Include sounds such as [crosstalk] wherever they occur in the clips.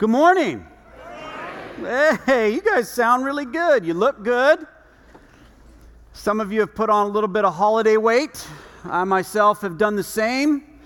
Good morning. Hey, you guys sound really good. You look good. Some of you have put on a little bit of holiday weight. I myself have done the same.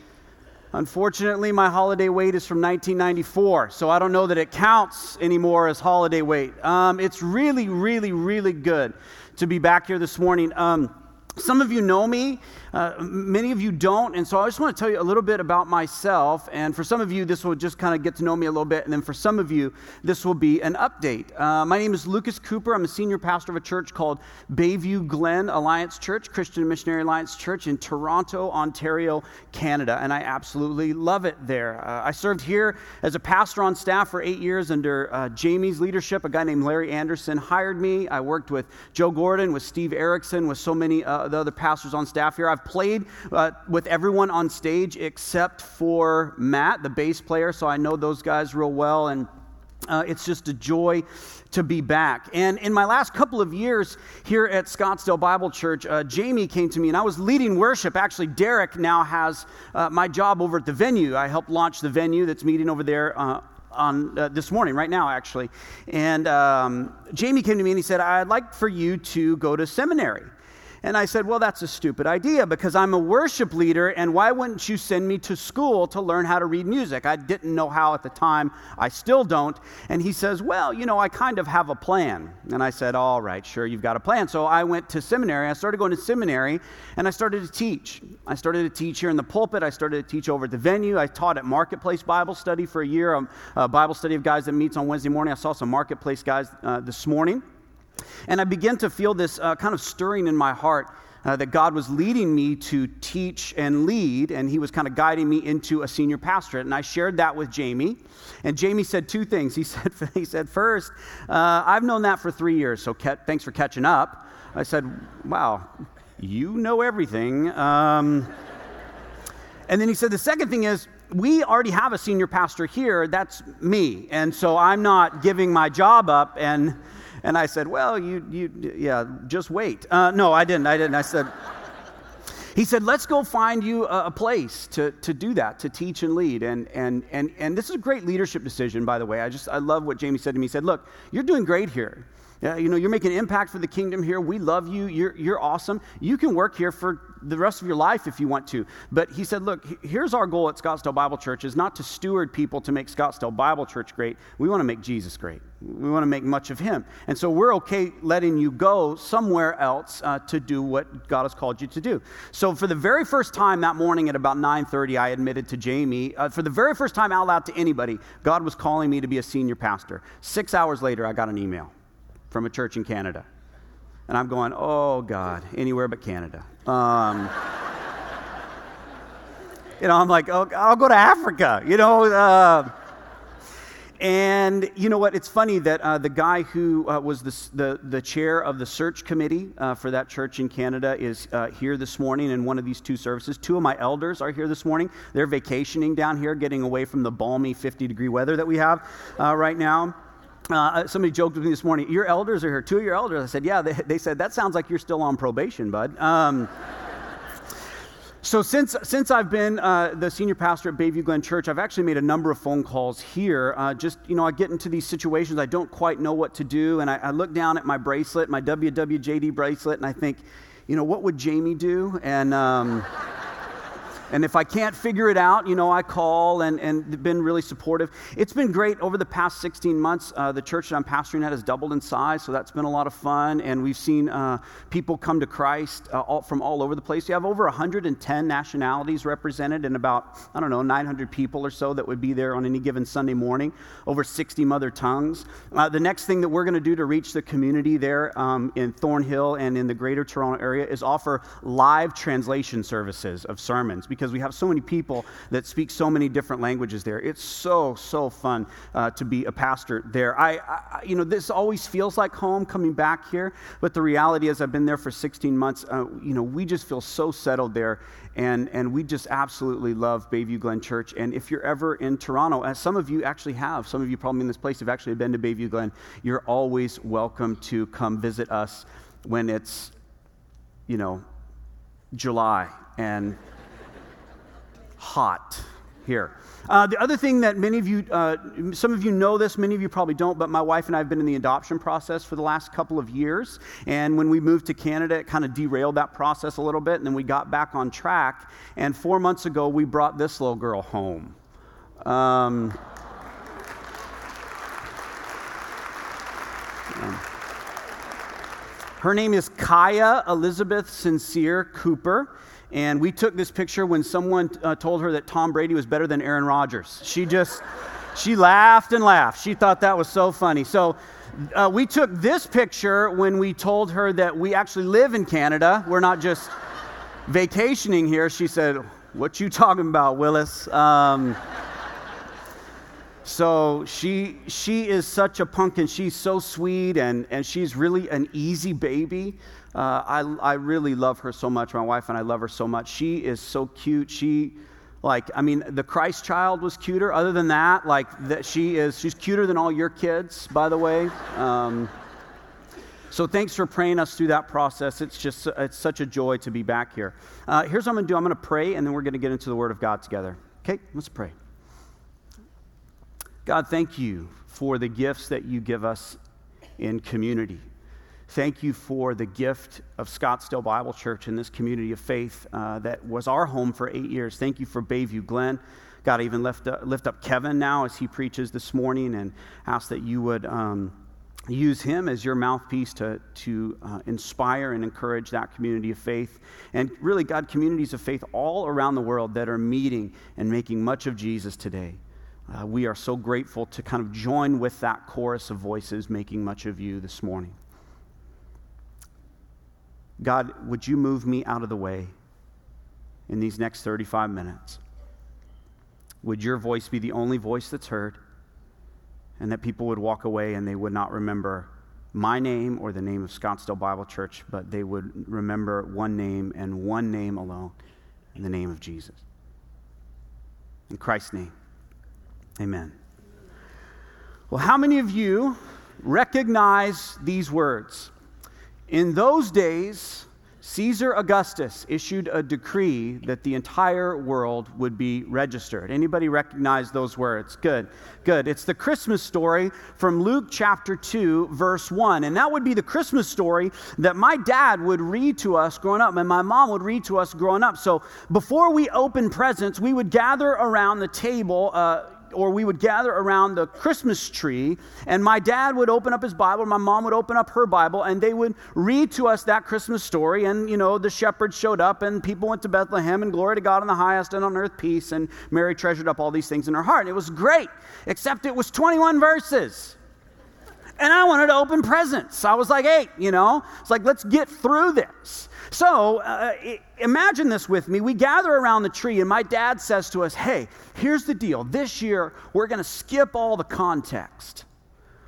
Unfortunately, my holiday weight is from 1994, so I don't know that it counts anymore as holiday weight. Um, it's really, really, really good to be back here this morning. Um, some of you know me, uh, many of you don't, and so I just want to tell you a little bit about myself. And for some of you, this will just kind of get to know me a little bit, and then for some of you, this will be an update. Uh, my name is Lucas Cooper. I'm a senior pastor of a church called Bayview Glen Alliance Church, Christian Missionary Alliance Church in Toronto, Ontario, Canada, and I absolutely love it there. Uh, I served here as a pastor on staff for eight years under uh, Jamie's leadership. A guy named Larry Anderson hired me. I worked with Joe Gordon, with Steve Erickson, with so many uh, the other pastors on staff here. I've played uh, with everyone on stage except for Matt, the bass player, so I know those guys real well. And uh, it's just a joy to be back. And in my last couple of years here at Scottsdale Bible Church, uh, Jamie came to me and I was leading worship. Actually, Derek now has uh, my job over at the venue. I helped launch the venue that's meeting over there. Uh, on uh, this morning, right now, actually. And um, Jamie came to me and he said, I'd like for you to go to seminary. And I said, Well, that's a stupid idea because I'm a worship leader, and why wouldn't you send me to school to learn how to read music? I didn't know how at the time. I still don't. And he says, Well, you know, I kind of have a plan. And I said, All right, sure, you've got a plan. So I went to seminary. I started going to seminary, and I started to teach. I started to teach here in the pulpit. I started to teach over at the venue. I taught at Marketplace Bible Study for a year, a, Bible study of guys that meets on Wednesday morning. I saw some Marketplace guys uh, this morning. And I began to feel this uh, kind of stirring in my heart uh, that God was leading me to teach and lead, and He was kind of guiding me into a senior pastorate. And I shared that with Jamie. And Jamie said two things. He [laughs] said, he said First, uh, I've known that for three years, so ke- thanks for catching up. I said, Wow, you know everything. Um, [laughs] and then he said, The second thing is, we already have a senior pastor here. That's me. And so I'm not giving my job up. And and I said, Well, you, you yeah, just wait. Uh, no, I didn't. I didn't. I said, he said, let's go find you a, a, place to, to do that, to teach and lead. And, and, and, and this is a great leadership decision, by the way. I just, I love what Jamie said to me. He said, look, you're doing great here. Yeah, you know, you're making an impact for the kingdom here. We love you. You're, you're awesome. You can work here for the rest of your life if you want to. But he said, look, here's our goal at Scottsdale Bible Church is not to steward people to make Scottsdale Bible Church great. We want to make Jesus great. We want to make much of him. And so we're okay letting you go somewhere else uh, to do what God has called you to do. So for the very first time that morning at about 9:30, I admitted to Jamie, uh, for the very first time out loud to anybody, God was calling me to be a senior pastor. Six hours later, I got an email from a church in Canada. And I'm going, oh, God, anywhere but Canada. Um, [laughs] you know, I'm like, oh, I'll go to Africa, you know. Uh, and you know what? It's funny that uh, the guy who uh, was the, the, the, chair of the search committee uh, for that church in Canada is uh, here this morning in one of these two services. Two of my elders are here this morning. They're vacationing down here, getting away from the balmy 50 degree weather that we have uh, right now. Uh, uh, somebody joked with me this morning, your elders are here. Two of your elders. I said, yeah. They, they said, that sounds like you're still on probation, bud. Um, so since, since I've been uh, the senior pastor at Bayview Glen Church, I've actually made a number of phone calls here. Uh, just, you know, I get into these situations, I don't quite know what to do, and I, I look down at my bracelet, my WWJD bracelet, and I think, you know, what would Jamie do? And... Um, and if I can't figure it out, you know, I call and, and been really supportive. It's been great over the past 16 months. Uh, the church that I'm pastoring at has doubled in size, so that's been a lot of fun. And we've seen uh, people come to Christ uh, all, from all over the place. We have over 110 nationalities represented and about, I don't know, 900 people or so that would be there on any given Sunday morning, over 60 mother tongues. Uh, the next thing that we're going to do to reach the community there um, in Thornhill and in the greater Toronto area is offer live translation services of sermons because because we have so many people that speak so many different languages there. It's so, so fun uh, to be a pastor there. I, I, you know, this always feels like home coming back here, but the reality is I've been there for 16 months. Uh, you know, we just feel so settled there, and, and we just absolutely love Bayview Glen Church. And if you're ever in Toronto, as some of you actually have, some of you probably in this place have actually been to Bayview Glen, you're always welcome to come visit us when it's, you know, July and hot. here. Uh, the other thing that many of you, uh, some of you know this, many of you probably don't, but my wife and I have been in the adoption process for the last couple of years. And when we moved to Canada, it kind of derailed that process a little bit. And then we got back on track. And four months ago, we brought this little girl home. Um, her name is Kaya Elizabeth Sincere Cooper. And we took this picture when someone uh, told her that Tom Brady was better than Aaron Rodgers. She just, she laughed and laughed. She thought that was so funny. So uh, we took this picture when we told her that we actually live in Canada. We're not just vacationing here. She said, What you talking about, Willis? Um, so she she is such a pumpkin. She's so sweet and, and she's really an easy baby. Uh, I, I really love her so much. My wife and I love her so much. She is so cute. She, like, I mean, the Christ child was cuter. Other than that, like, that she is, she's cuter than all your kids, by the way. Um, so thanks for praying us through that process. It's just, it's such a joy to be back here. Uh, here's what I'm going to do I'm going to pray, and then we're going to get into the Word of God together. Okay, let's pray. God, thank you for the gifts that you give us in community. Thank you for the gift of Scottsdale Bible Church and this community of faith uh, that was our home for eight years. Thank you for Bayview Glen. God, even lift up, lift up Kevin now as he preaches this morning and ask that you would um, use him as your mouthpiece to, to uh, inspire and encourage that community of faith. And really, God, communities of faith all around the world that are meeting and making much of Jesus today. Uh, we are so grateful to kind of join with that chorus of voices making much of you this morning. God, would you move me out of the way in these next 35 minutes? Would your voice be the only voice that's heard? And that people would walk away and they would not remember my name or the name of Scottsdale Bible Church, but they would remember one name and one name alone in the name of Jesus. In Christ's name, amen. Well, how many of you recognize these words? In those days, Caesar Augustus issued a decree that the entire world would be registered. Anybody recognize those words? Good. Good. It's the Christmas story from Luke chapter 2 verse 1. And that would be the Christmas story that my dad would read to us growing up and my mom would read to us growing up. So before we open presents, we would gather around the table uh, or we would gather around the Christmas tree, and my dad would open up his Bible, my mom would open up her Bible, and they would read to us that Christmas story. And, you know, the shepherds showed up, and people went to Bethlehem, and glory to God in the highest, and on earth peace. And Mary treasured up all these things in her heart. It was great, except it was 21 verses. And I wanted to open presents. I was like, hey, you know, it's like, let's get through this. So uh, imagine this with me. We gather around the tree, and my dad says to us, Hey, here's the deal. This year, we're going to skip all the context.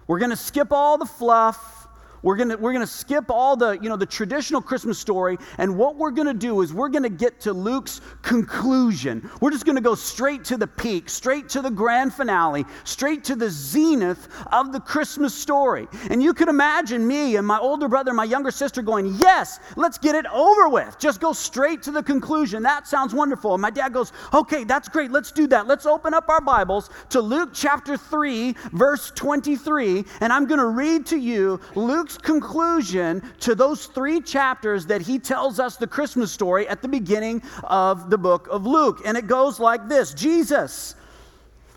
We're going to skip all the fluff. We're going we're gonna skip all the, you know, the traditional Christmas story, and what we're going to do is we're going to get to Luke's conclusion. We're just going to go straight to the peak, straight to the grand finale, straight to the zenith of the Christmas story. And you can imagine me and my older brother and my younger sister going, Yes, let's get it over with. Just go straight to the conclusion. That sounds wonderful. And my dad goes, Okay, that's great. Let's do that. Let's open up our Bibles to Luke chapter 3, verse 23, and I'm going to read to you Luke's conclusion to those three chapters that he tells us the Christmas story at the beginning of the book of Luke. And it goes like this Jesus,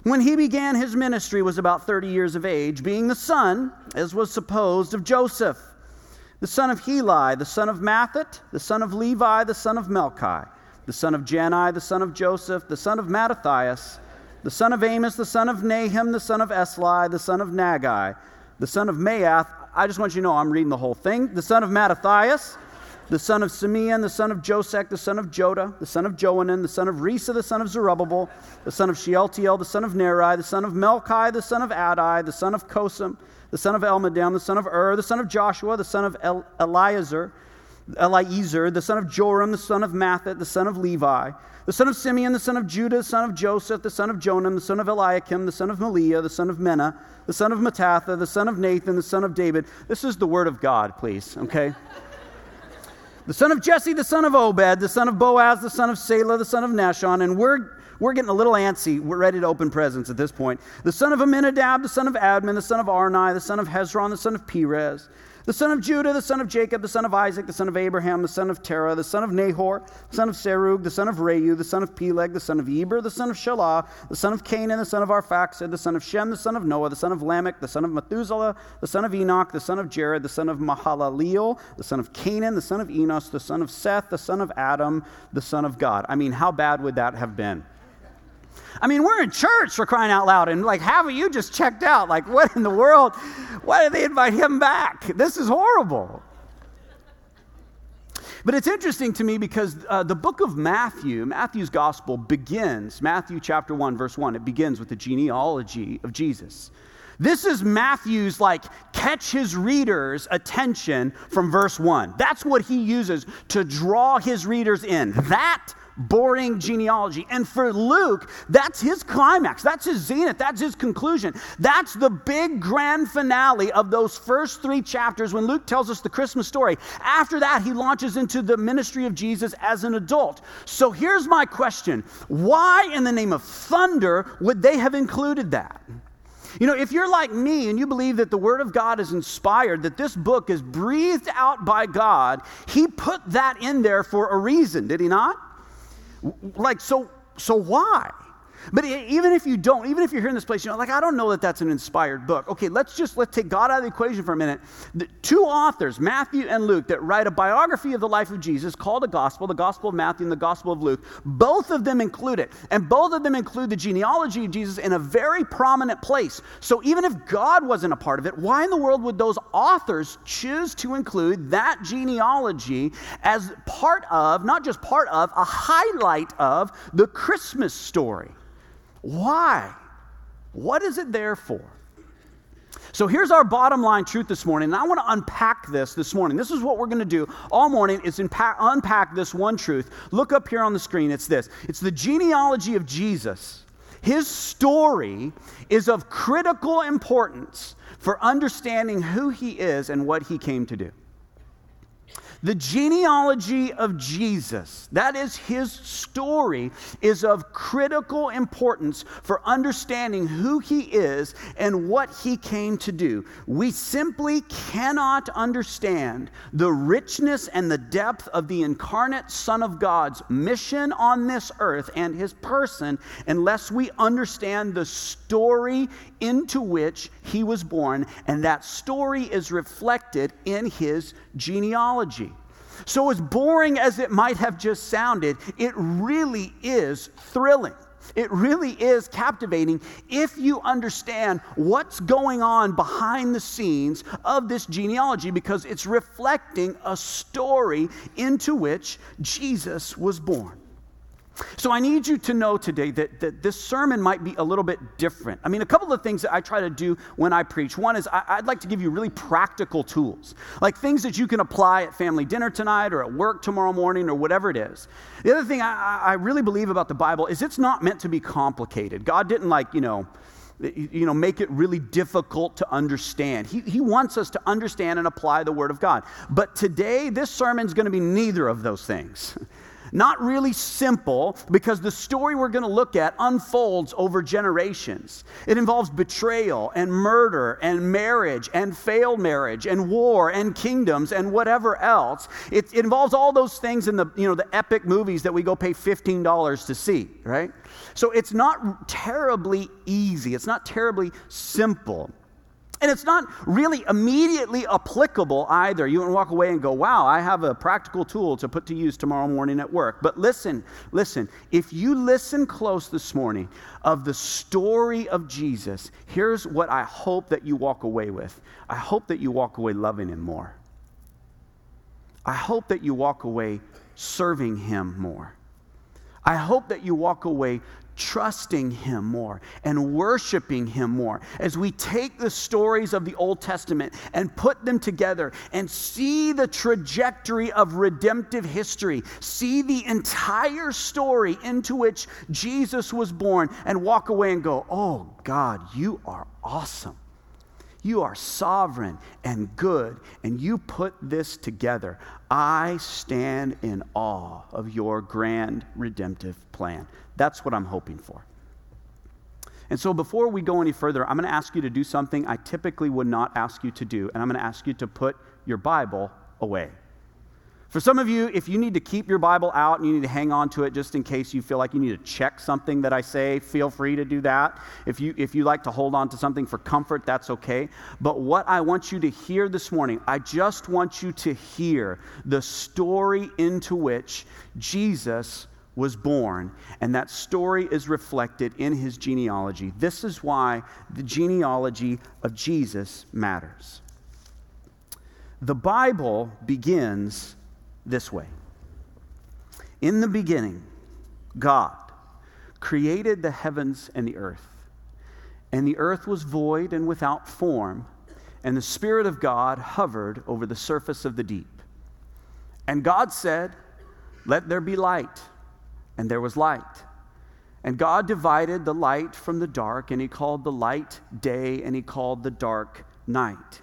when he began his ministry, was about 30 years of age, being the son, as was supposed, of Joseph, the son of Heli, the son of Matthat, the son of Levi, the son of Melchi, the son of Jannai, the son of Joseph, the son of Mattathias, the son of Amos, the son of Nahum, the son of Esli, the son of Naggai, the son of Maath, I just want you to know I'm reading the whole thing. The son of Mattathias, the son of Simeon, the son of Josech, the son of Joda, the son of Joanan, the son of Rhesa, the son of Zerubbabel, the son of Shealtiel, the son of Neri, the son of Melchi, the son of Addi, the son of Cosam, the son of Elmadam, the son of Ur, the son of Joshua, the son of El- Eliezer, Eliezer, the son of Joram, the son of Matthat, the son of Levi, the son of Simeon, the son of Judah, the son of Joseph, the son of Jonam, the son of Eliakim, the son of Melea, the son of Menna, the son of Mattatha, the son of Nathan, the son of David. This is the word of God, please, okay? the son of Jesse, the son of Obed, the son of Boaz, the son of Selah, the son of Nahshon, and we're we're getting a little antsy. We're ready to open presents at this point. The son of Amminadab, the son of Admin, the son of Arni, the son of Hezron, the son of Perez, the son of Judah, the son of Jacob, the son of Isaac, the son of Abraham, the son of Terah, the son of Nahor, the son of Serug, the son of Reu, the son of Peleg, the son of Eber, the son of Shelah, the son of Cainan, the son of Arphaxad, the son of Shem, the son of Noah, the son of Lamech, the son of Methuselah, the son of Enoch, the son of Jared, the son of Mahalaleel, the son of Cainan, the son of Enos, the son of Seth, the son of Adam, the son of God. I mean, how bad would that have been? I mean, we're in church for crying out loud, and like of you just checked out. Like, [laughs] what in the world? Why did they invite him back? This is horrible. But it's interesting to me because uh, the book of Matthew, Matthew's gospel, begins, Matthew chapter 1, verse 1, it begins with the genealogy of Jesus. This is Matthew's, like, catch his readers' attention from verse 1. That's what he uses to draw his readers in. That boring genealogy. And for Luke, that's his climax, that's his zenith, that's his conclusion. That's the big grand finale of those first three chapters when Luke tells us the Christmas story. After that, he launches into the ministry of Jesus as an adult. So here's my question Why, in the name of thunder, would they have included that? You know, if you're like me and you believe that the Word of God is inspired, that this book is breathed out by God, He put that in there for a reason, did He not? Like, so, so why? But even if you don't, even if you're here in this place, you know, like I don't know that that's an inspired book. Okay, let's just let's take God out of the equation for a minute. The two authors, Matthew and Luke, that write a biography of the life of Jesus called a gospel, the Gospel of Matthew and the Gospel of Luke. Both of them include it, and both of them include the genealogy of Jesus in a very prominent place. So even if God wasn't a part of it, why in the world would those authors choose to include that genealogy as part of, not just part of, a highlight of the Christmas story? Why? What is it there for? So here's our bottom line truth this morning, and I want to unpack this this morning. This is what we're going to do all morning is unpack, unpack this one truth. Look up here on the screen. It's this. It's the genealogy of Jesus. His story is of critical importance for understanding who he is and what he came to do. The genealogy of Jesus, that is his story, is of critical importance for understanding who he is and what he came to do. We simply cannot understand the richness and the depth of the incarnate Son of God's mission on this earth and his person unless we understand the story into which he was born, and that story is reflected in his genealogy. So, as boring as it might have just sounded, it really is thrilling. It really is captivating if you understand what's going on behind the scenes of this genealogy because it's reflecting a story into which Jesus was born. So I need you to know today that, that this sermon might be a little bit different. I mean, a couple of things that I try to do when I preach. One is I, would like to give you really practical tools, like things that you can apply at family dinner tonight or at work tomorrow morning or whatever it is. The other thing I, I really believe about the Bible is it's not meant to be complicated. God didn't like, you know, you know, make it really difficult to understand. He, he wants us to understand and apply the Word of God. But today, this sermon is going to be neither of those things. [laughs] Not really simple because the story we're going to look at unfolds over generations. It involves betrayal and murder and marriage and failed marriage and war and kingdoms and whatever else. It, it involves all those things in the, you know, the epic movies that we go pay $15 to see, right? So it's not terribly easy. It's not terribly simple. And it's not really immediately applicable either. You can walk away and go, wow, I have a practical tool to put to use tomorrow morning at work. But listen, listen, if you listen close this morning of the story of Jesus, here's what I hope that you walk away with. I hope that you walk away loving him more. I hope that you walk away serving him more. I hope that you walk away trusting Him more and worshiping Him more as we take the stories of the Old Testament and put them together and see the trajectory of redemptive history, see the entire story into which Jesus was born, and walk away and go, Oh God, you are awesome. You are sovereign and good, and you put this together. I stand in awe of your grand redemptive plan. That's what I'm hoping for. And so, before we go any further, I'm going to ask you to do something I typically would not ask you to do, and I'm going to ask you to put your Bible away. For some of you, if you need to keep your Bible out and you need to hang on to it just in case you feel like you need to check something that I say, feel free to do that. If you, if you like to hold on to something for comfort, that's okay. But what I want you to hear this morning, I just want you to hear the story into which Jesus was born, and that story is reflected in his genealogy. This is why the genealogy of Jesus matters. The Bible begins this way In the beginning, God created the heavens and the earth. And the earth was void and without form, and the Spirit of God hovered over the surface of the deep. And God said, Let there be light. And there was light. And God divided the light from the dark, and He called the light day, and He called the dark night.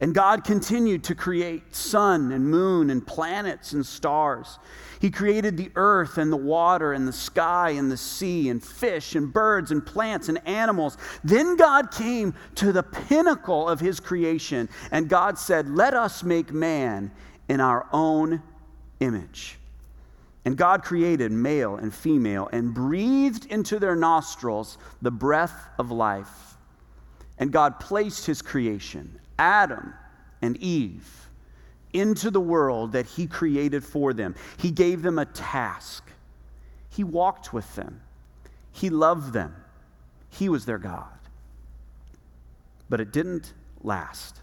And God continued to create sun and moon and planets and stars. He created the earth and the water and the sky and the sea and fish and birds and plants and animals. Then God came to the pinnacle of his creation and God said, Let us make man in our own image. And God created male and female and breathed into their nostrils the breath of life. And God placed his creation Adam and Eve into the world that He created for them. He gave them a task, He walked with them, He loved them, He was their God. But it didn't last.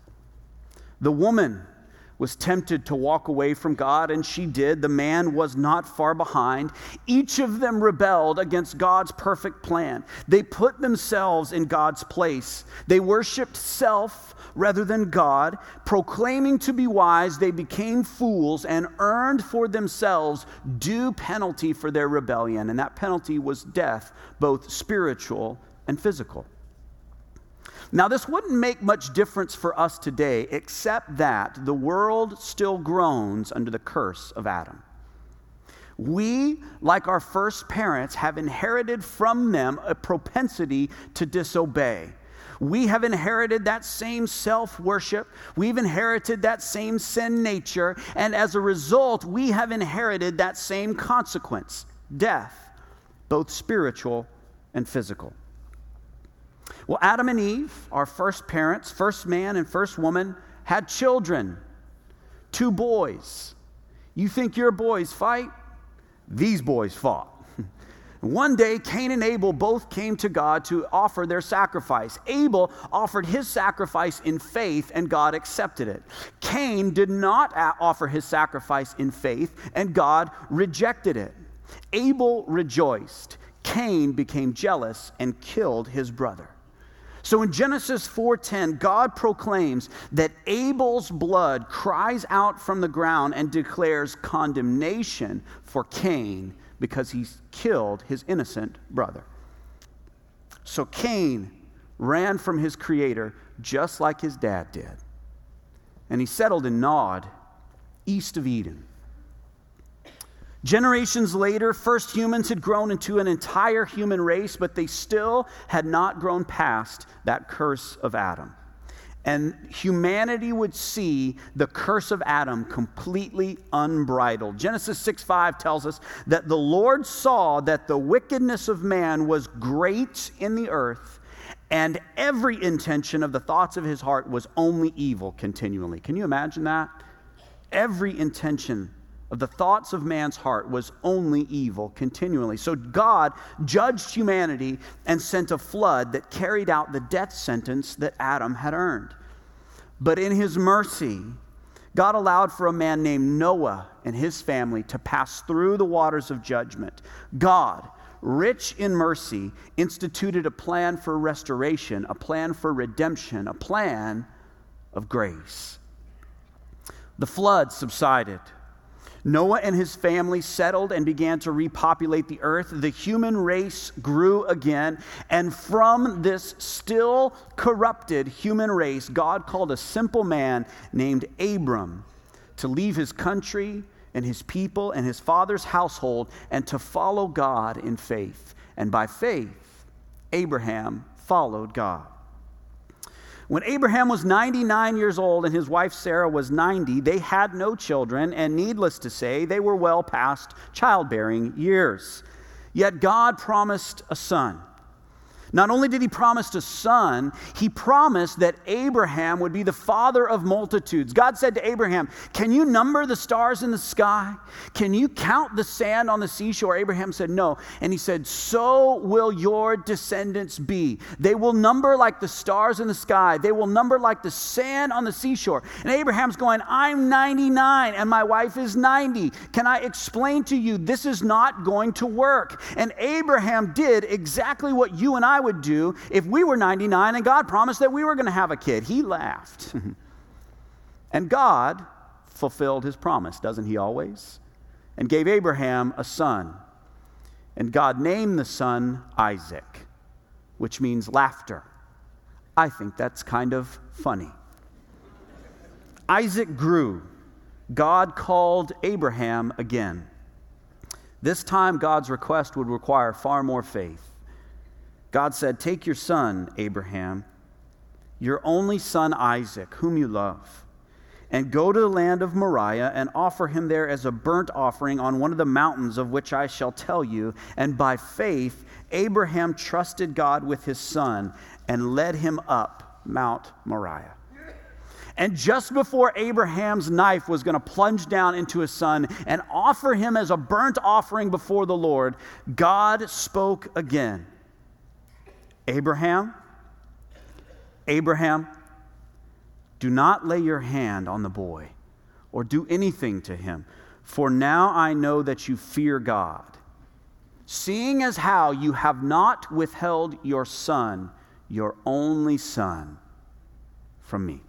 The woman was tempted to walk away from God, and she did. The man was not far behind. Each of them rebelled against God's perfect plan. They put themselves in God's place. They worshiped self rather than God. Proclaiming to be wise, they became fools and earned for themselves due penalty for their rebellion. And that penalty was death, both spiritual and physical. Now, this wouldn't make much difference for us today, except that the world still groans under the curse of Adam. We, like our first parents, have inherited from them a propensity to disobey. We have inherited that same self worship. We've inherited that same sin nature. And as a result, we have inherited that same consequence death, both spiritual and physical. Well, Adam and Eve, our first parents, first man and first woman, had children, two boys. You think your boys fight? These boys fought. [laughs] One day, Cain and Abel both came to God to offer their sacrifice. Abel offered his sacrifice in faith, and God accepted it. Cain did not offer his sacrifice in faith, and God rejected it. Abel rejoiced. Cain became jealous and killed his brother. So in Genesis 4:10, God proclaims that Abel's blood cries out from the ground and declares condemnation for Cain because he killed his innocent brother. So Cain ran from his creator just like his dad did. And he settled in Nod, east of Eden. Generations later, first humans had grown into an entire human race, but they still had not grown past that curse of Adam. And humanity would see the curse of Adam completely unbridled. Genesis 6 5 tells us that the Lord saw that the wickedness of man was great in the earth, and every intention of the thoughts of his heart was only evil continually. Can you imagine that? Every intention of the thoughts of man's heart was only evil continually. So God judged humanity and sent a flood that carried out the death sentence that Adam had earned. But in his mercy, God allowed for a man named Noah and his family to pass through the waters of judgment. God, rich in mercy, instituted a plan for restoration, a plan for redemption, a plan of grace. The flood subsided. Noah and his family settled and began to repopulate the earth. The human race grew again. And from this still corrupted human race, God called a simple man named Abram to leave his country and his people and his father's household and to follow God in faith. And by faith, Abraham followed God. When Abraham was 99 years old and his wife Sarah was 90, they had no children, and needless to say, they were well past childbearing years. Yet God promised a son. Not only did he promise a son, he promised that Abraham would be the father of multitudes. God said to Abraham, Can you number the stars in the sky? Can you count the sand on the seashore? Abraham said, No. And he said, So will your descendants be. They will number like the stars in the sky, they will number like the sand on the seashore. And Abraham's going, I'm 99 and my wife is 90. Can I explain to you this is not going to work? And Abraham did exactly what you and I would do if we were 99 and God promised that we were going to have a kid. He laughed. [laughs] and God fulfilled his promise, doesn't he always? And gave Abraham a son. And God named the son Isaac, which means laughter. I think that's kind of funny. Isaac grew. God called Abraham again. This time, God's request would require far more faith. God said, Take your son, Abraham, your only son Isaac, whom you love, and go to the land of Moriah and offer him there as a burnt offering on one of the mountains of which I shall tell you. And by faith, Abraham trusted God with his son and led him up Mount Moriah. And just before Abraham's knife was going to plunge down into his son and offer him as a burnt offering before the Lord, God spoke again. Abraham, Abraham, do not lay your hand on the boy or do anything to him, for now I know that you fear God, seeing as how you have not withheld your son, your only son, from me.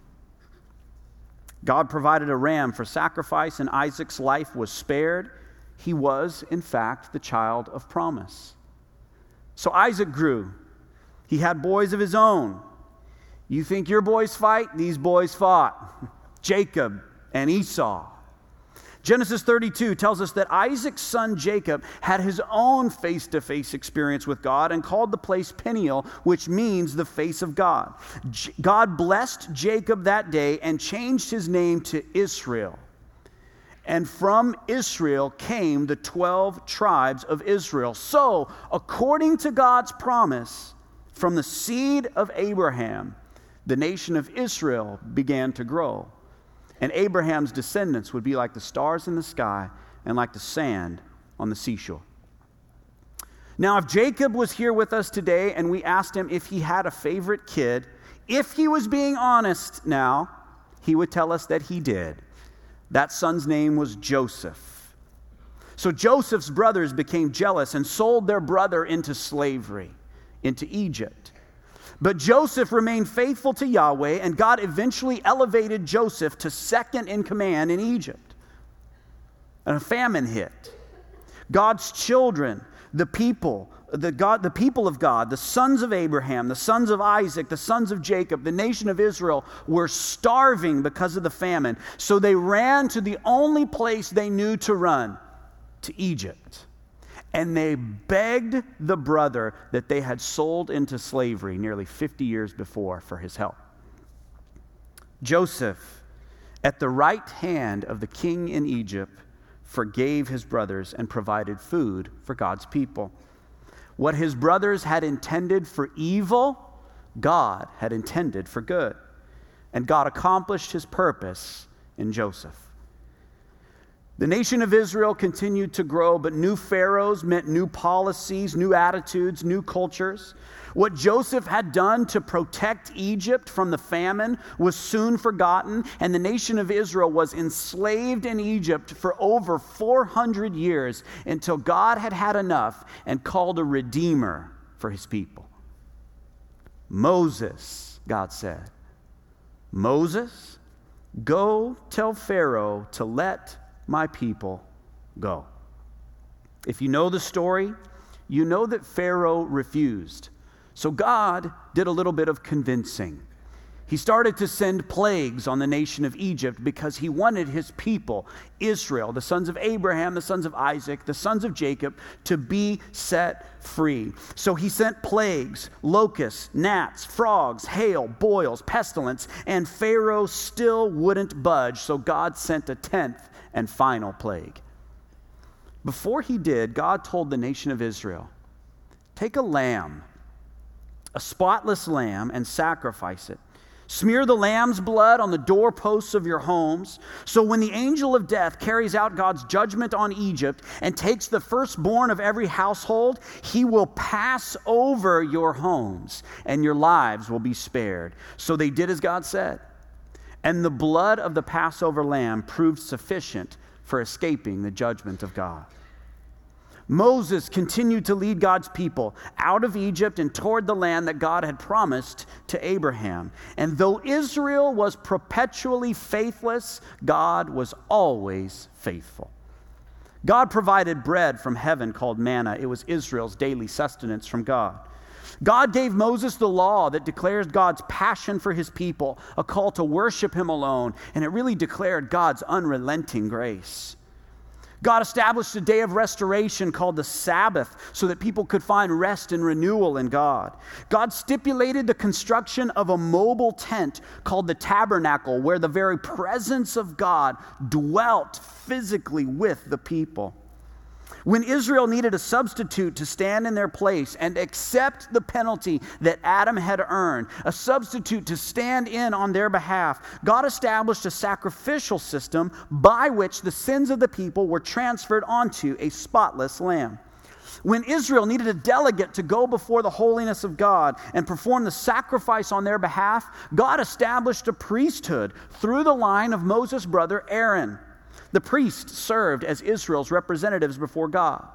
God provided a ram for sacrifice, and Isaac's life was spared. He was, in fact, the child of promise. So Isaac grew he had boys of his own. You think your boys fight? These boys fought. [laughs] Jacob and Esau. Genesis 32 tells us that Isaac's son Jacob had his own face to face experience with God and called the place Peniel, which means the face of God. J- God blessed Jacob that day and changed his name to Israel. And from Israel came the 12 tribes of Israel. So, according to God's promise, from the seed of Abraham, the nation of Israel began to grow. And Abraham's descendants would be like the stars in the sky and like the sand on the seashore. Now, if Jacob was here with us today and we asked him if he had a favorite kid, if he was being honest now, he would tell us that he did. That son's name was Joseph. So Joseph's brothers became jealous and sold their brother into slavery into Egypt. But Joseph remained faithful to Yahweh, and God eventually elevated Joseph to second in command in Egypt. And a famine hit. God's children, the people, the, God, the people of God, the sons of Abraham, the sons of Isaac, the sons of Jacob, the nation of Israel were starving because of the famine. So they ran to the only place they knew to run to Egypt and they begged the brother that they had sold into slavery nearly 50 years before for his help. Joseph, at the right hand of the king in Egypt, forgave his brothers and provided food for God's people. What his brothers had intended for evil, God had intended for good. And God accomplished his purpose in Joseph. The nation of Israel continued to grow, but new pharaohs meant new policies, new attitudes, new cultures. What Joseph had done to protect Egypt from the famine was soon forgotten, and the nation of Israel was enslaved in Egypt for over 400 years until God had had enough and called a redeemer for his people. Moses, God said, Moses, go tell Pharaoh to let my people go. If you know the story, you know that Pharaoh refused. So God did a little bit of convincing. He started to send plagues on the nation of Egypt because he wanted his people, Israel, the sons of Abraham, the sons of Isaac, the sons of Jacob, to be set free. So he sent plagues, locusts, gnats, frogs, hail, boils, pestilence, and Pharaoh still wouldn't budge. So God sent a tenth and final plague. Before he did, God told the nation of Israel take a lamb, a spotless lamb, and sacrifice it. Smear the lamb's blood on the doorposts of your homes. So when the angel of death carries out God's judgment on Egypt and takes the firstborn of every household, he will pass over your homes and your lives will be spared. So they did as God said. And the blood of the Passover lamb proved sufficient for escaping the judgment of God. Moses continued to lead God's people out of Egypt and toward the land that God had promised to Abraham. And though Israel was perpetually faithless, God was always faithful. God provided bread from heaven called manna. It was Israel's daily sustenance from God. God gave Moses the law that declares God's passion for his people, a call to worship him alone, and it really declared God's unrelenting grace. God established a day of restoration called the Sabbath so that people could find rest and renewal in God. God stipulated the construction of a mobile tent called the tabernacle where the very presence of God dwelt physically with the people. When Israel needed a substitute to stand in their place and accept the penalty that Adam had earned, a substitute to stand in on their behalf, God established a sacrificial system by which the sins of the people were transferred onto a spotless lamb. When Israel needed a delegate to go before the holiness of God and perform the sacrifice on their behalf, God established a priesthood through the line of Moses' brother Aaron. The priests served as Israel's representatives before God.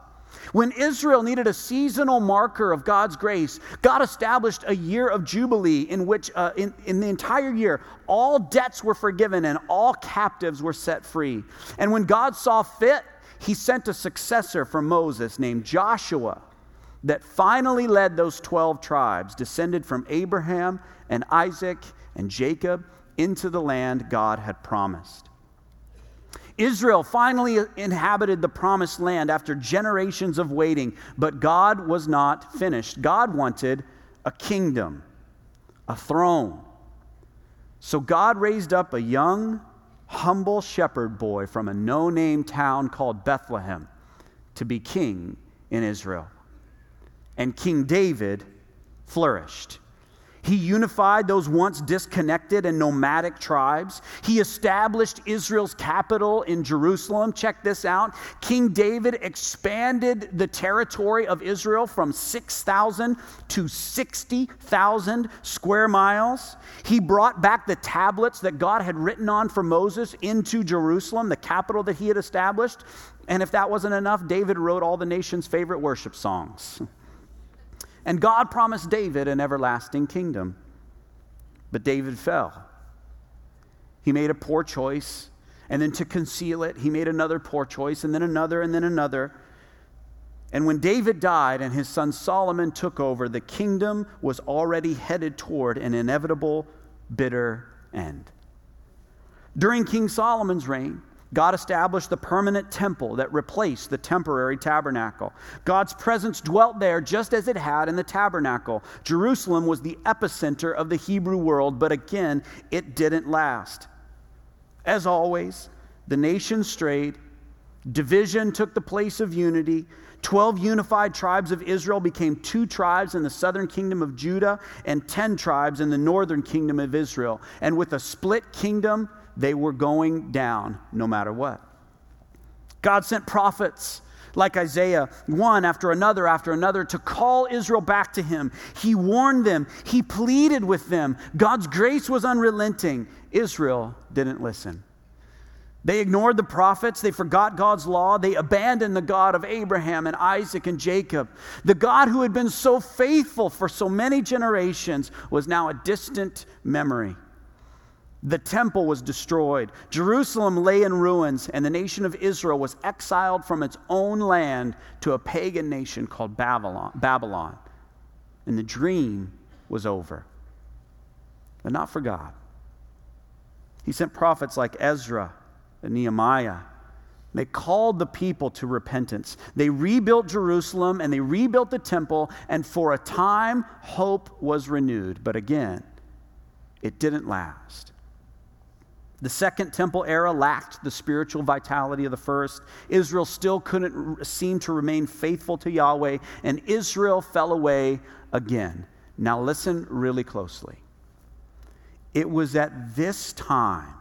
When Israel needed a seasonal marker of God's grace, God established a year of Jubilee in which, uh, in, in the entire year, all debts were forgiven and all captives were set free. And when God saw fit, he sent a successor for Moses named Joshua that finally led those 12 tribes, descended from Abraham and Isaac and Jacob, into the land God had promised. Israel finally inhabited the promised land after generations of waiting, but God was not finished. God wanted a kingdom, a throne. So God raised up a young, humble shepherd boy from a no name town called Bethlehem to be king in Israel. And King David flourished. He unified those once disconnected and nomadic tribes. He established Israel's capital in Jerusalem. Check this out. King David expanded the territory of Israel from 6,000 to 60,000 square miles. He brought back the tablets that God had written on for Moses into Jerusalem, the capital that he had established. And if that wasn't enough, David wrote all the nation's favorite worship songs. And God promised David an everlasting kingdom. But David fell. He made a poor choice. And then to conceal it, he made another poor choice, and then another, and then another. And when David died and his son Solomon took over, the kingdom was already headed toward an inevitable, bitter end. During King Solomon's reign, God established the permanent temple that replaced the temporary tabernacle. God's presence dwelt there just as it had in the tabernacle. Jerusalem was the epicenter of the Hebrew world, but again, it didn't last. As always, the nation strayed, division took the place of unity. Twelve unified tribes of Israel became two tribes in the southern kingdom of Judah and ten tribes in the northern kingdom of Israel. And with a split kingdom, they were going down no matter what. God sent prophets like Isaiah, one after another after another, to call Israel back to him. He warned them, he pleaded with them. God's grace was unrelenting. Israel didn't listen. They ignored the prophets. They forgot God's law. They abandoned the God of Abraham and Isaac and Jacob. The God who had been so faithful for so many generations was now a distant memory. The temple was destroyed. Jerusalem lay in ruins, and the nation of Israel was exiled from its own land to a pagan nation called Babylon. Babylon. And the dream was over. But not for God. He sent prophets like Ezra and Nehemiah. They called the people to repentance. They rebuilt Jerusalem and they rebuilt the temple, and for a time, hope was renewed. But again, it didn't last. The second temple era lacked the spiritual vitality of the first. Israel still couldn't seem to remain faithful to Yahweh, and Israel fell away again. Now, listen really closely. It was at this time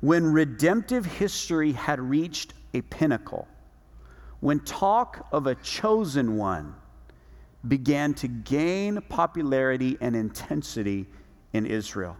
when redemptive history had reached a pinnacle, when talk of a chosen one began to gain popularity and intensity in Israel.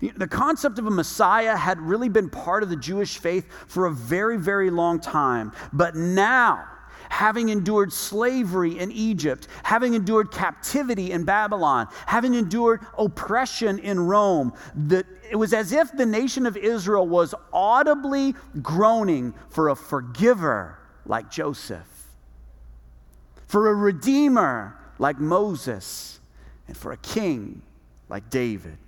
The concept of a Messiah had really been part of the Jewish faith for a very, very long time. But now, having endured slavery in Egypt, having endured captivity in Babylon, having endured oppression in Rome, the, it was as if the nation of Israel was audibly groaning for a forgiver like Joseph, for a redeemer like Moses, and for a king like David.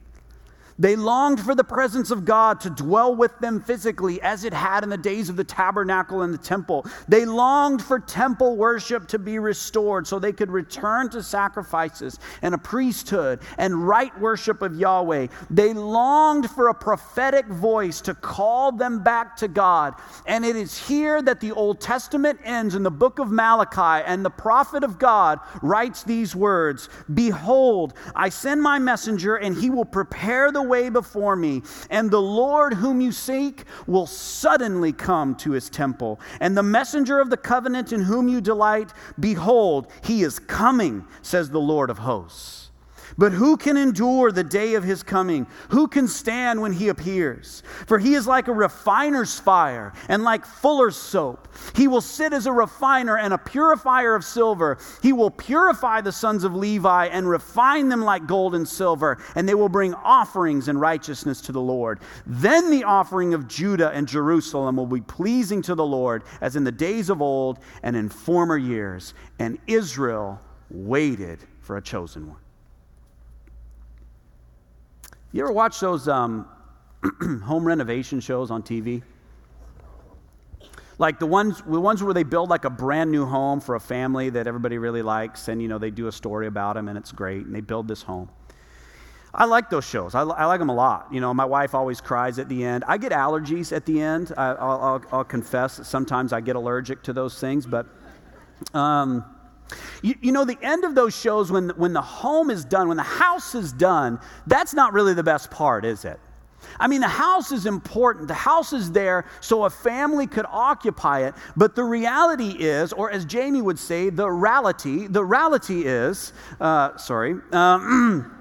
They longed for the presence of God to dwell with them physically as it had in the days of the tabernacle and the temple. They longed for temple worship to be restored so they could return to sacrifices and a priesthood and right worship of Yahweh. They longed for a prophetic voice to call them back to God. And it is here that the Old Testament ends in the book of Malachi, and the prophet of God writes these words Behold, I send my messenger, and he will prepare the way before me, and the Lord whom you seek will suddenly come to his temple. And the messenger of the covenant in whom you delight, behold, he is coming, says the Lord of hosts. But who can endure the day of his coming? Who can stand when he appears? For he is like a refiner's fire and like fuller's soap. He will sit as a refiner and a purifier of silver. He will purify the sons of Levi and refine them like gold and silver, and they will bring offerings in righteousness to the Lord. Then the offering of Judah and Jerusalem will be pleasing to the Lord, as in the days of old and in former years. And Israel waited for a chosen one. You ever watch those um, [clears throat] home renovation shows on TV? Like the ones, the ones where they build like a brand new home for a family that everybody really likes, and you know they do a story about them, and it's great, and they build this home. I like those shows. I, I, like them a lot. You know, my wife always cries at the end. I get allergies at the end. I, will confess that sometimes I get allergic to those things, but um, you, you, know, the end of those shows, when, when the home is done, when the house is done, that's not really the best part, is it? I mean, the house is important. The house is there so a family could occupy it. But the reality is, or as Jamie would say, the reality, the reality is, uh, sorry, uh, [clears throat]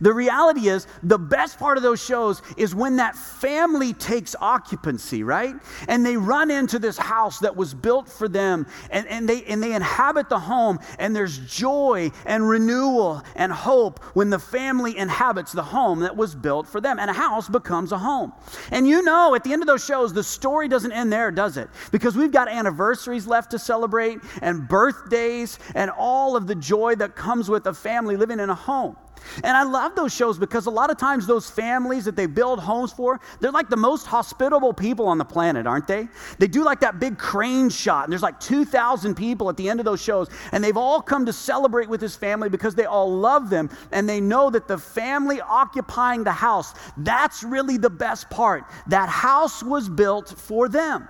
The reality is, the best part of those shows is when that family takes occupancy, right? And they run into this house that was built for them, and, and, they, and they inhabit the home, and there's joy and renewal and hope when the family inhabits the home that was built for them, and a house becomes a home. And you know, at the end of those shows, the story doesn't end there, does it? Because we've got anniversaries left to celebrate, and birthdays, and all of the joy that comes with a family living in a home. And I love those shows because a lot of times those families that they build homes for, they're like the most hospitable people on the planet, aren't they? They do like that big crane shot, and there's like 2,000 people at the end of those shows, and they've all come to celebrate with this family because they all love them, and they know that the family occupying the house, that's really the best part. That house was built for them.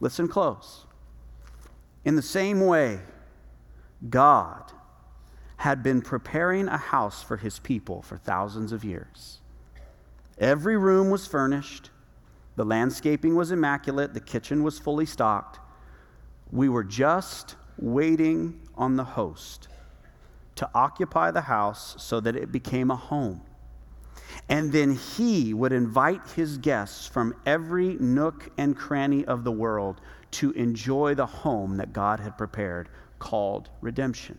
Listen close. In the same way, God had been preparing a house for his people for thousands of years. Every room was furnished, the landscaping was immaculate, the kitchen was fully stocked. We were just waiting on the host to occupy the house so that it became a home. And then he would invite his guests from every nook and cranny of the world to enjoy the home that God had prepared called redemption.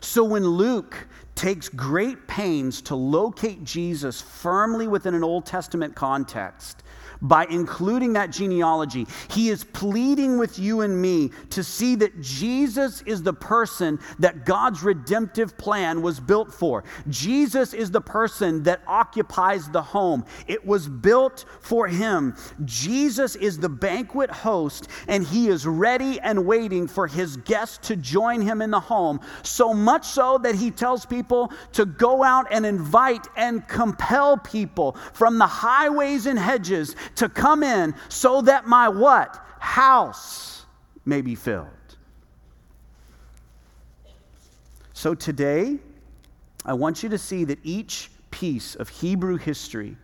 So when Luke takes great pains to locate Jesus firmly within an Old Testament context by including that genealogy. He is pleading with you and me to see that Jesus is the person that God's redemptive plan was built for. Jesus is the person that occupies the home, it was built for him. Jesus is the banquet host, and he is ready and waiting for his guests to join him in the home. So much so that he tells people to go out and invite and compel people from the highways and hedges to come in so that my what? House may be filled. So today, I want you to see that each piece of Hebrew history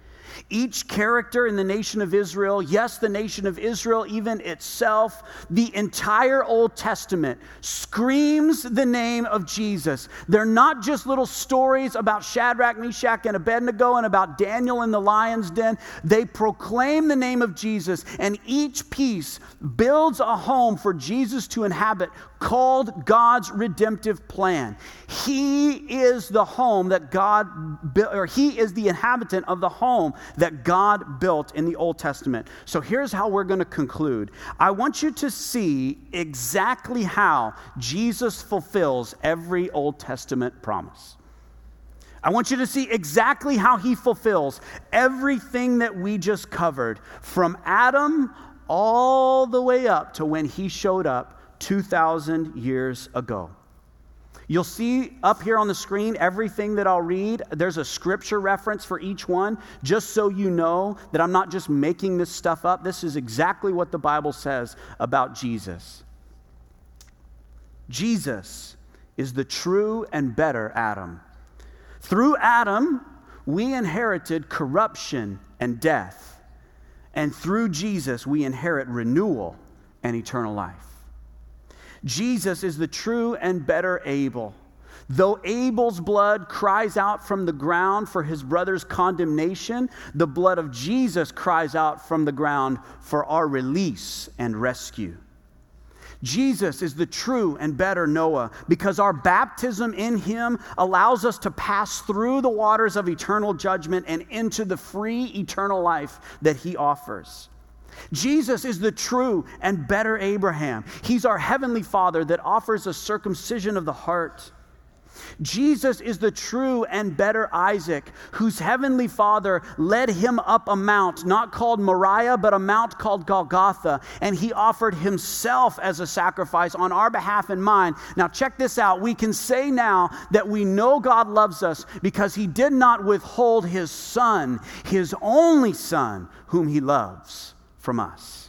each character in the nation of Israel, yes, the nation of Israel, even itself, the entire Old Testament screams the name of Jesus. They're not just little stories about Shadrach, Meshach, and Abednego and about Daniel in the lion's den. They proclaim the name of Jesus, and each piece builds a home for Jesus to inhabit called God's redemptive plan. He is the home that God or he is the inhabitant of the home that God built in the Old Testament. So here's how we're going to conclude. I want you to see exactly how Jesus fulfills every Old Testament promise. I want you to see exactly how he fulfills everything that we just covered from Adam all the way up to when he showed up 2,000 years ago. You'll see up here on the screen everything that I'll read. There's a scripture reference for each one, just so you know that I'm not just making this stuff up. This is exactly what the Bible says about Jesus. Jesus is the true and better Adam. Through Adam, we inherited corruption and death. And through Jesus, we inherit renewal and eternal life. Jesus is the true and better Abel. Though Abel's blood cries out from the ground for his brother's condemnation, the blood of Jesus cries out from the ground for our release and rescue. Jesus is the true and better Noah because our baptism in him allows us to pass through the waters of eternal judgment and into the free eternal life that he offers. Jesus is the true and better Abraham. He's our heavenly Father that offers a circumcision of the heart. Jesus is the true and better Isaac, whose heavenly father led him up a mount, not called Moriah, but a mount called Golgotha, and he offered himself as a sacrifice on our behalf and mine. Now, check this out. We can say now that we know God loves us because he did not withhold his son, his only son, whom he loves from us.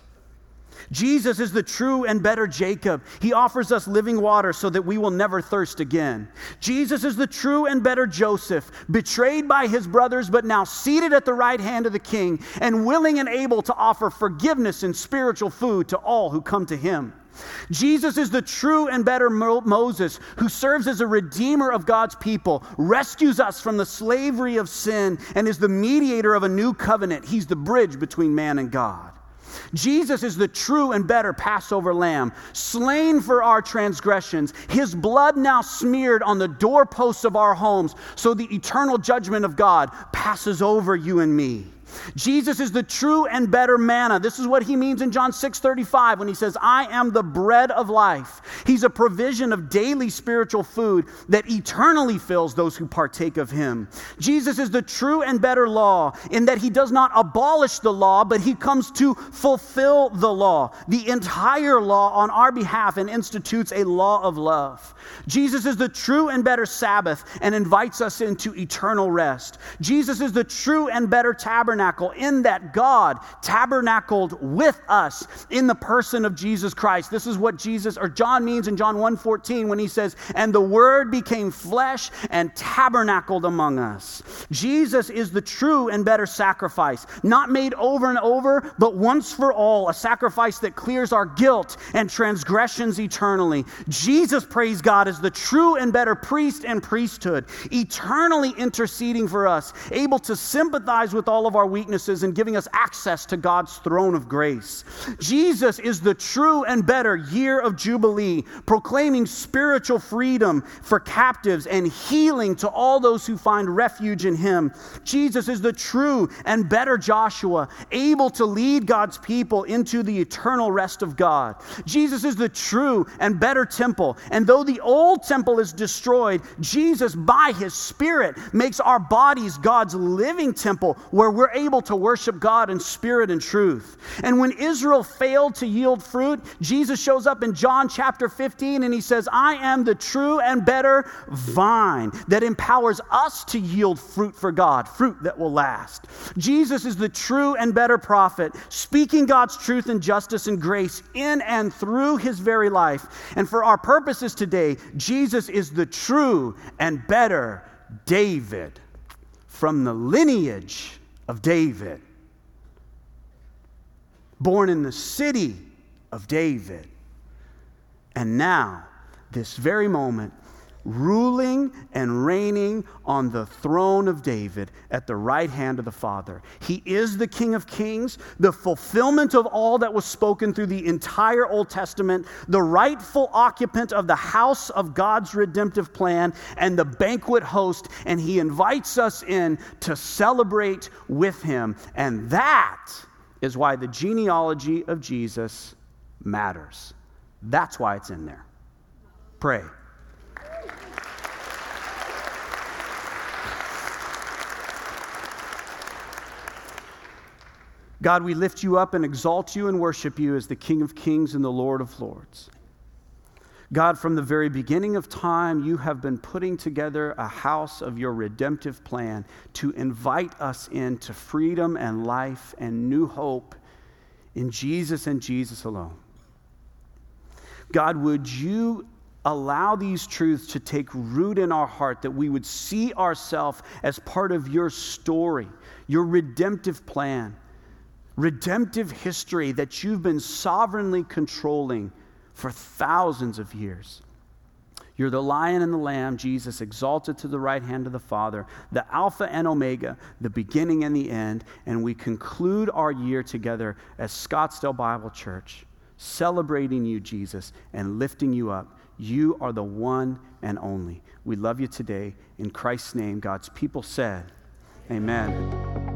Jesus is the true and better Jacob. He offers us living water so that we will never thirst again. Jesus is the true and better Joseph, betrayed by his brothers, but now seated at the right hand of the king and willing and able to offer forgiveness and spiritual food to all who come to him. Jesus is the true and better Mo- Moses who serves as a redeemer of God's people, rescues us from the slavery of sin, and is the mediator of a new covenant. He's the bridge between man and God. Jesus is the true and better Passover lamb, slain for our transgressions, his blood now smeared on the doorposts of our homes, so the eternal judgment of God passes over you and me. Jesus is the true and better manna. This is what he means in John 6 35 when he says, I am the bread of life. He's a provision of daily spiritual food that eternally fills those who partake of him. Jesus is the true and better law in that he does not abolish the law, but he comes to fulfill the law, the entire law on our behalf, and institutes a law of love. Jesus is the true and better Sabbath and invites us into eternal rest. Jesus is the true and better tabernacle tabernacle in that God tabernacled with us in the person of Jesus Christ. This is what Jesus or John means in John 1:14 when he says, "And the word became flesh and tabernacled among us." Jesus is the true and better sacrifice, not made over and over, but once for all, a sacrifice that clears our guilt and transgressions eternally. Jesus, praise God, is the true and better priest and priesthood, eternally interceding for us, able to sympathize with all of our weaknesses and giving us access to God's throne of grace. Jesus is the true and better year of Jubilee, proclaiming spiritual freedom for captives and healing to all those who find refuge in Him. Jesus is the true and better Joshua, able to lead God's people into the eternal rest of God. Jesus is the true and better temple, and though the old temple is destroyed, Jesus, by His Spirit, makes our bodies God's living temple where we're able to worship God in spirit and truth. And when Israel failed to yield fruit, Jesus shows up in John chapter 15 and he says, I am the true and better vine that empowers us to yield fruit for God, fruit that will last. Jesus is the true and better prophet, speaking God's truth and justice and grace in and through his very life. And for our purposes today, Jesus is the true and better David from the lineage of David, born in the city of David. And now, this very moment, ruling and reigning on the throne of David at the right hand of the Father. He is the King of Kings, the fulfillment of all that was spoken through the entire Old Testament, the rightful occupant of the house of God's redemptive plan, and the banquet host. And He invites us in to celebrate with Him. And that is why the genealogy of Jesus matters. That's why it's in there. Pray. God, we lift you up and exalt you and worship you as the King of Kings and the Lord of Lords. God, from the very beginning of time, you have been putting together a house of your redemptive plan to invite us into freedom and life and new hope in Jesus and Jesus alone. God, would you allow these truths to take root in our heart, that we would see ourselves as part of your story, your redemptive plan? Redemptive history that you've been sovereignly controlling for thousands of years. You're the lion and the lamb, Jesus, exalted to the right hand of the Father, the Alpha and Omega, the beginning and the end. And we conclude our year together as Scottsdale Bible Church, celebrating you, Jesus, and lifting you up. You are the one and only. We love you today. In Christ's name, God's people said, Amen.